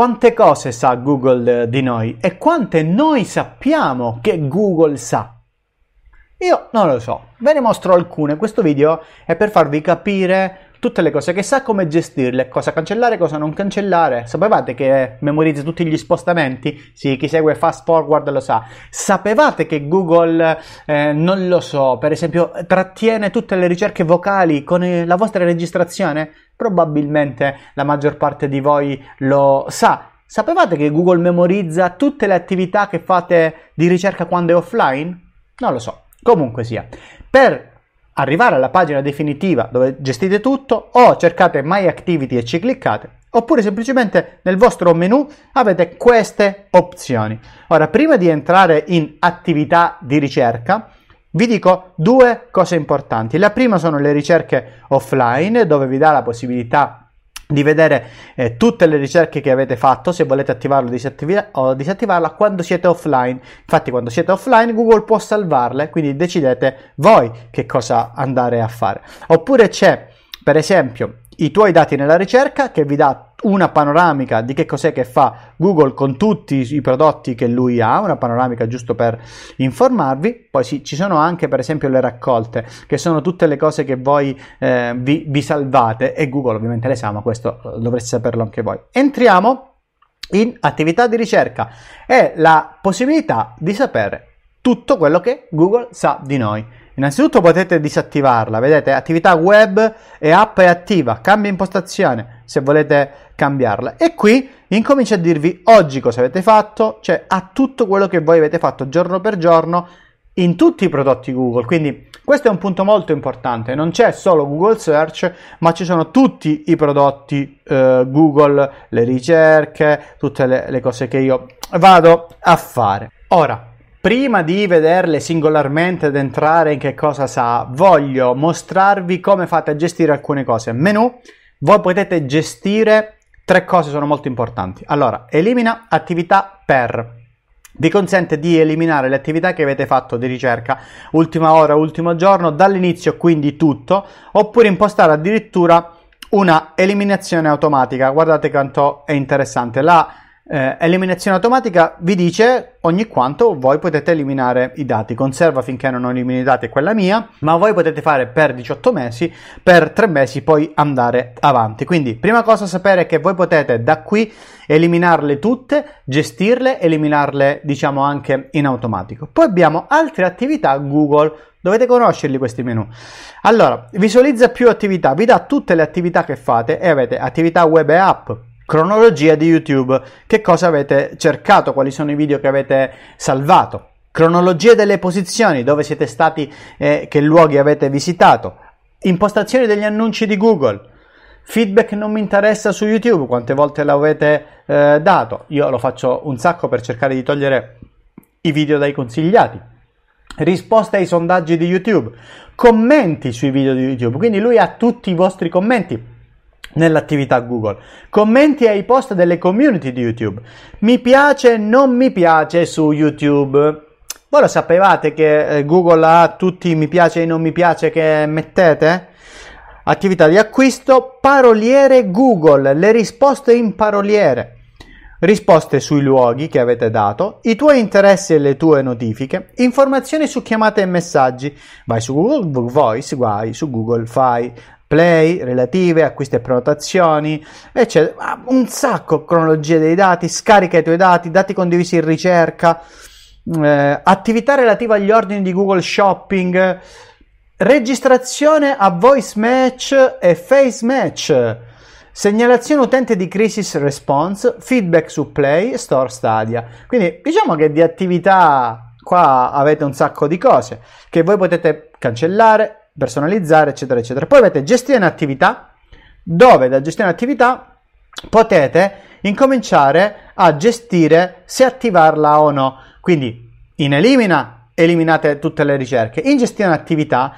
quante cose sa Google di noi e quante noi sappiamo che Google sa. Io non lo so, ve ne mostro alcune. Questo video è per farvi capire tutte le cose che sa, come gestirle, cosa cancellare, cosa non cancellare. Sapevate che memorizza tutti gli spostamenti? Sì, chi segue fast forward lo sa. Sapevate che Google, eh, non lo so, per esempio, trattiene tutte le ricerche vocali con eh, la vostra registrazione? Probabilmente la maggior parte di voi lo sa. Sapevate che Google memorizza tutte le attività che fate di ricerca quando è offline? Non lo so. Comunque sia. Per arrivare alla pagina definitiva dove gestite tutto o cercate My Activity e ci cliccate oppure semplicemente nel vostro menu avete queste opzioni. Ora, prima di entrare in attività di ricerca, vi dico due cose importanti. La prima sono le ricerche offline, dove vi dà la possibilità di vedere eh, tutte le ricerche che avete fatto, se volete attivarlo disattiv- o disattivarla quando siete offline. Infatti, quando siete offline, Google può salvarle, quindi decidete voi che cosa andare a fare. Oppure c'è, per esempio, i tuoi dati nella ricerca che vi dà una panoramica di che cos'è che fa Google con tutti i prodotti che lui ha, una panoramica giusto per informarvi. Poi sì, ci sono anche per esempio le raccolte, che sono tutte le cose che voi eh, vi, vi, salvate e Google ovviamente le sa, ma questo eh, dovreste saperlo anche voi. Entriamo in attività di ricerca e la possibilità di sapere tutto quello che Google sa di noi. Innanzitutto potete disattivarla, vedete attività web e app è attiva, cambia impostazione se volete cambiarla. E qui incomincia a dirvi oggi cosa avete fatto, cioè a tutto quello che voi avete fatto giorno per giorno in tutti i prodotti Google. Quindi questo è un punto molto importante, non c'è solo Google Search, ma ci sono tutti i prodotti eh, Google, le ricerche, tutte le, le cose che io vado a fare. Ora, Prima di vederle singolarmente ed entrare in che cosa sa, voglio mostrarvi come fate a gestire alcune cose. Menu, voi potete gestire tre cose sono molto importanti. Allora, elimina attività per. Vi consente di eliminare le attività che avete fatto di ricerca ultima ora, ultimo giorno, dall'inizio quindi tutto, oppure impostare addirittura una eliminazione automatica. Guardate quanto è interessante. La eh, eliminazione automatica vi dice ogni quanto voi potete eliminare i dati. Conserva finché non elimini i dati è quella mia, ma voi potete fare per 18 mesi, per 3 mesi poi andare avanti. Quindi, prima cosa sapere che voi potete da qui eliminarle tutte, gestirle, eliminarle diciamo anche in automatico. Poi abbiamo altre attività Google Dovete conoscerli questi menu. Allora, visualizza più attività, vi dà tutte le attività che fate e avete attività web e app, cronologia di YouTube, che cosa avete cercato, quali sono i video che avete salvato, cronologia delle posizioni, dove siete stati eh, che luoghi avete visitato, impostazioni degli annunci di Google, feedback non mi interessa su YouTube, quante volte l'avete eh, dato, io lo faccio un sacco per cercare di togliere i video dai consigliati, risposte ai sondaggi di YouTube, commenti sui video di YouTube, quindi lui ha tutti i vostri commenti nell'attività Google. Commenti ai post delle community di YouTube. Mi piace, non mi piace su YouTube. Voi lo sapevate che eh, Google ha tutti i mi piace e non mi piace che mettete? Attività di acquisto, paroliere Google, le risposte in paroliere. Risposte sui luoghi che avete dato, i tuoi interessi e le tue notifiche, informazioni su chiamate e messaggi. Vai su Google Voice, vai su Google Fai play relative, acquisti e prenotazioni, eccetera. Un sacco cronologie dei dati, scarica i tuoi dati, dati condivisi in ricerca, eh, attività relative agli ordini di Google Shopping, registrazione a voice match e face match. Segnalazione utente di crisis response, feedback su Play, Store Stadia. Quindi diciamo che di attività qua avete un sacco di cose che voi potete cancellare, personalizzare, eccetera, eccetera. Poi avete gestione attività, dove da gestione attività potete incominciare a gestire se attivarla o no. Quindi in elimina, eliminate tutte le ricerche. In gestione attività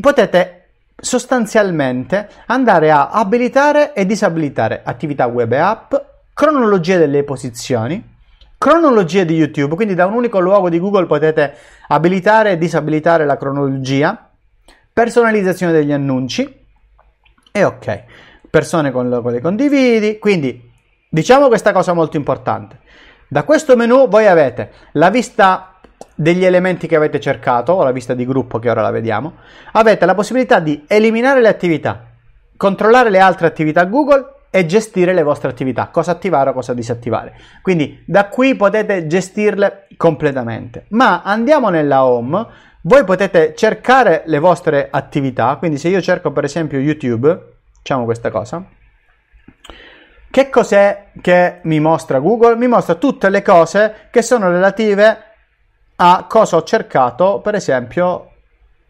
potete sostanzialmente andare a abilitare e disabilitare attività web e app, cronologia delle posizioni, cronologia di YouTube, quindi da un unico luogo di Google potete abilitare e disabilitare la cronologia personalizzazione degli annunci e ok, persone con le condividi, quindi diciamo questa cosa molto importante. Da questo menu voi avete la vista degli elementi che avete cercato, o la vista di gruppo che ora la vediamo, avete la possibilità di eliminare le attività, controllare le altre attività Google e gestire le vostre attività, cosa attivare o cosa disattivare. Quindi da qui potete gestirle completamente. Ma andiamo nella home, voi potete cercare le vostre attività, quindi se io cerco per esempio YouTube, facciamo questa cosa. Che cos'è che mi mostra Google? Mi mostra tutte le cose che sono relative a cosa ho cercato, per esempio,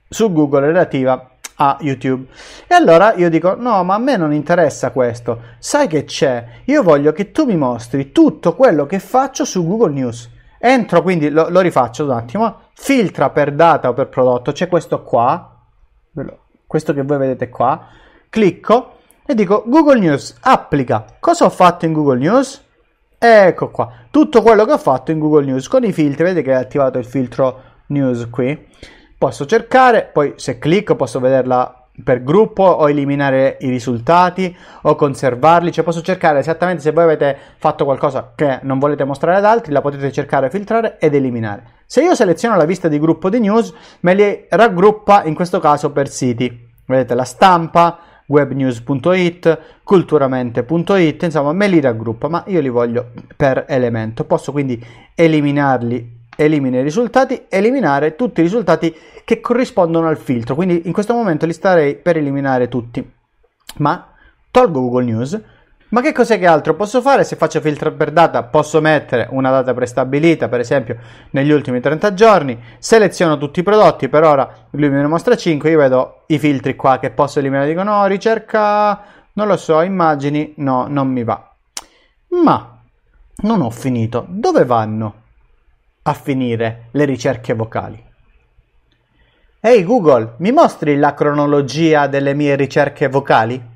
su Google relativa a YouTube. E allora io dico: No, ma a me non interessa questo. Sai che c'è? Io voglio che tu mi mostri tutto quello che faccio su Google News. Entro quindi, lo, lo rifaccio un attimo. Filtra per data o per prodotto. C'è questo qua, questo che voi vedete qua. Clicco e dico Google News applica. Cosa ho fatto in Google News? Ecco qua, tutto quello che ho fatto in Google News con i filtri, vedete che è attivato il filtro news qui. Posso cercare, poi se clicco posso vederla per gruppo o eliminare i risultati o conservarli, cioè posso cercare esattamente se voi avete fatto qualcosa che non volete mostrare ad altri, la potete cercare, filtrare ed eliminare. Se io seleziono la vista di gruppo di news, me li raggruppa in questo caso per siti. Vedete la stampa, webnews.it, culturamente.it, insomma me li raggruppa, ma io li voglio per elemento. Posso quindi eliminarli, elimina i risultati, eliminare tutti i risultati che corrispondono al filtro. Quindi in questo momento li starei per eliminare tutti. Ma tolgo Google News ma che cos'è che altro posso fare? Se faccio filtro per data, posso mettere una data prestabilita, per esempio negli ultimi 30 giorni, seleziono tutti i prodotti, per ora lui me ne mostra 5, io vedo i filtri qua che posso eliminare, dico no, ricerca, non lo so, immagini, no, non mi va. Ma non ho finito, dove vanno a finire le ricerche vocali? Ehi hey Google, mi mostri la cronologia delle mie ricerche vocali?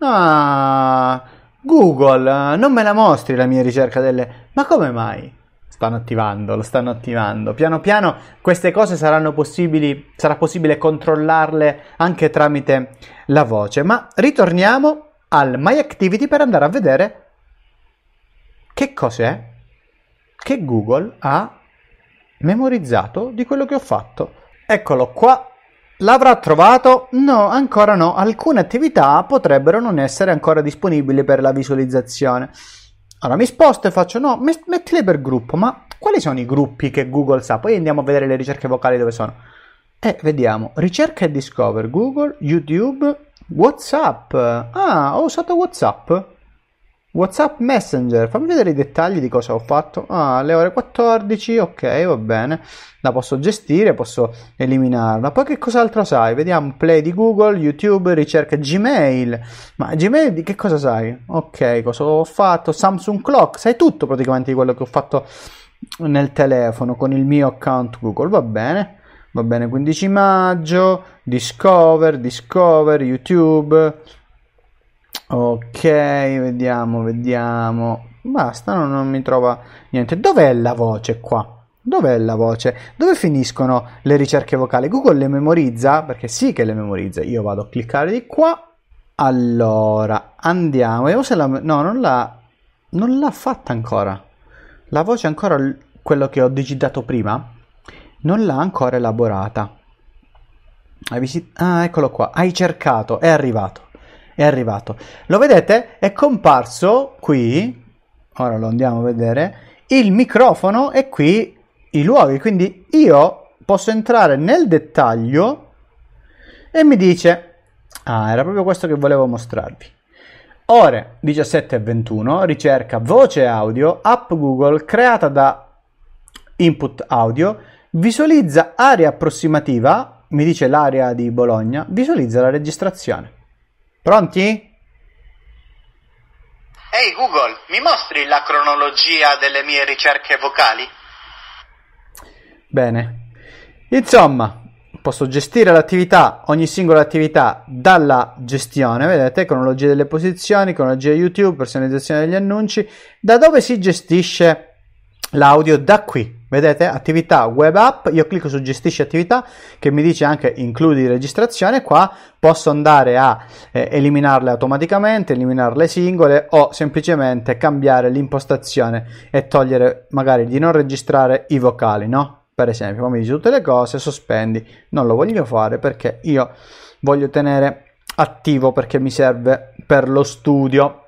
Ah, Google, non me la mostri la mia ricerca delle... Ma come mai? Stanno attivando, lo stanno attivando. Piano piano queste cose saranno possibili, sarà possibile controllarle anche tramite la voce. Ma ritorniamo al My Activity per andare a vedere che cos'è che Google ha memorizzato di quello che ho fatto. Eccolo qua L'avrà trovato? No, ancora no. Alcune attività potrebbero non essere ancora disponibili per la visualizzazione. Allora mi sposto e faccio no, mettile per gruppo, ma quali sono i gruppi che Google sa? Poi andiamo a vedere le ricerche vocali dove sono. E vediamo, ricerca e discover, Google, YouTube, Whatsapp. Ah, ho usato Whatsapp. WhatsApp Messenger, fammi vedere i dettagli di cosa ho fatto. Ah, alle ore 14, ok, va bene. La posso gestire, posso eliminarla. Poi che cos'altro sai? Vediamo play di Google, YouTube, ricerca Gmail. Ma Gmail di che cosa sai? Ok, cosa ho fatto? Samsung Clock, sai tutto praticamente di quello che ho fatto nel telefono con il mio account Google, va bene. Va bene, 15 maggio, Discover, Discover, YouTube, Ok, vediamo, vediamo. Basta, no, non mi trova niente. Dov'è la voce qua? Dov'è la voce? Dove finiscono le ricerche vocali? Google le memorizza? Perché sì che le memorizza. Io vado a cliccare di qua. Allora, andiamo. Vediamo se la... No, non l'ha... Non l'ha fatta ancora. La voce ancora quello che ho digitato prima non l'ha ancora elaborata. Hai visit... Ah, eccolo qua. Hai cercato, è arrivato è arrivato. Lo vedete? È comparso qui, ora lo andiamo a vedere, il microfono e qui i luoghi. Quindi io posso entrare nel dettaglio e mi dice, ah, era proprio questo che volevo mostrarvi. Ore 17.21, ricerca voce audio, app Google creata da input audio, visualizza area approssimativa, mi dice l'area di Bologna, visualizza la registrazione. Pronti? Ehi hey Google, mi mostri la cronologia delle mie ricerche vocali? Bene. Insomma, posso gestire l'attività, ogni singola attività dalla gestione, vedete, cronologia delle posizioni, cronologia YouTube, personalizzazione degli annunci, da dove si gestisce l'audio da qui. Vedete? Attività web app, io clicco su gestisci attività che mi dice anche includi registrazione, qua posso andare a eh, eliminarle automaticamente, eliminarle singole o semplicemente cambiare l'impostazione e togliere magari di non registrare i vocali, no? Per esempio, come dice tutte le cose, sospendi, non lo voglio fare perché io voglio tenere attivo perché mi serve per lo studio.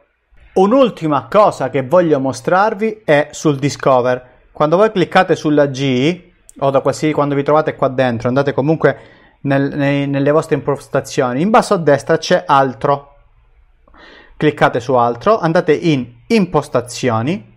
Un'ultima cosa che voglio mostrarvi è sul Discover quando voi cliccate sulla G o da qualsiasi quando vi trovate qua dentro, andate comunque nel, nei, nelle vostre impostazioni, in basso a destra c'è altro. Cliccate su altro, andate in impostazioni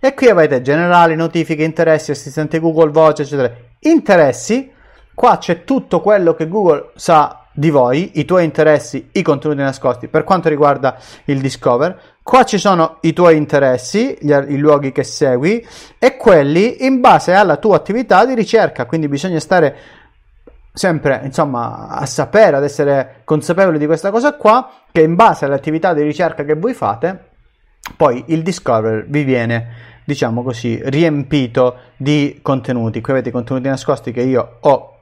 e qui avete generali, notifiche, interessi, assistente Google, voce, eccetera. Interessi, qua c'è tutto quello che Google sa di voi, i tuoi interessi, i contenuti nascosti per quanto riguarda il Discover. Qua ci sono i tuoi interessi, gli, i luoghi che segui e quelli in base alla tua attività di ricerca, quindi bisogna stare sempre insomma a sapere, ad essere consapevoli di questa cosa qua, che in base all'attività di ricerca che voi fate, poi il Discover vi viene diciamo così riempito di contenuti. Qui avete i contenuti nascosti che io ho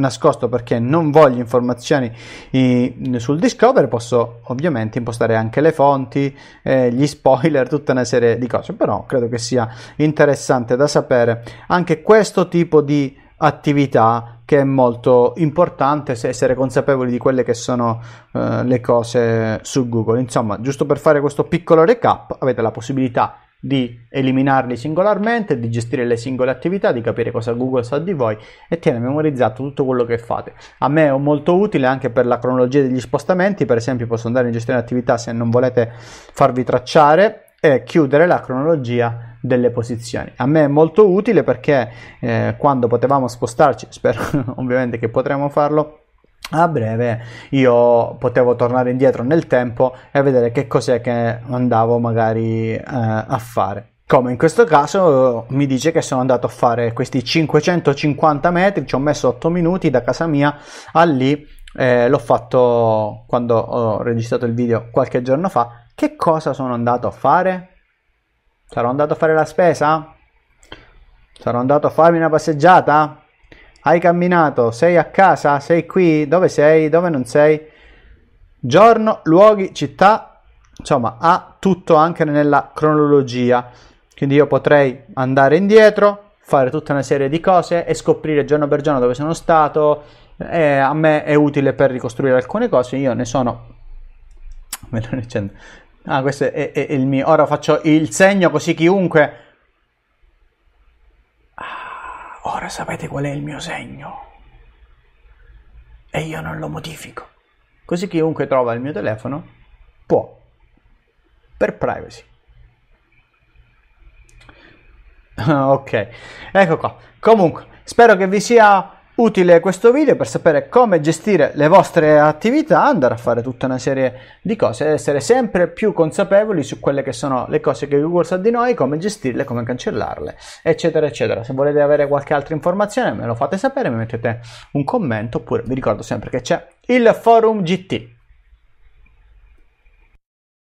nascosto perché non voglio informazioni sul Discover, posso ovviamente impostare anche le fonti, eh, gli spoiler, tutta una serie di cose, però credo che sia interessante da sapere anche questo tipo di attività che è molto importante essere consapevoli di quelle che sono eh, le cose su Google. Insomma, giusto per fare questo piccolo recap, avete la possibilità di eliminarli singolarmente, di gestire le singole attività, di capire cosa Google sa di voi e tiene memorizzato tutto quello che fate. A me è molto utile anche per la cronologia degli spostamenti, per esempio posso andare in gestione attività se non volete farvi tracciare e chiudere la cronologia delle posizioni. A me è molto utile perché eh, quando potevamo spostarci, spero ovviamente che potremo farlo, a breve io potevo tornare indietro nel tempo e vedere che cos'è che andavo magari eh, a fare. Come in questo caso mi dice che sono andato a fare questi 550 metri, ci ho messo 8 minuti da casa mia a lì, eh, l'ho fatto quando ho registrato il video qualche giorno fa. Che cosa sono andato a fare? Sarò andato a fare la spesa? Sarò andato a farmi una passeggiata? Hai camminato? Sei a casa? Sei qui? Dove sei? Dove non sei? Giorno, luoghi, città, insomma, ha tutto anche nella cronologia. Quindi io potrei andare indietro, fare tutta una serie di cose e scoprire giorno per giorno dove sono stato. E a me è utile per ricostruire alcune cose. Io ne sono. Ah, questo è, è, è il mio. Ora faccio il segno così chiunque Ora sapete qual è il mio segno. E io non lo modifico. Così chiunque trova il mio telefono può. Per privacy. ok, ecco qua. Comunque, spero che vi sia utile questo video per sapere come gestire le vostre attività, andare a fare tutta una serie di cose, essere sempre più consapevoli su quelle che sono le cose che Google sa di noi, come gestirle, come cancellarle, eccetera, eccetera. Se volete avere qualche altra informazione me lo fate sapere, mi mettete un commento oppure vi ricordo sempre che c'è il forum GT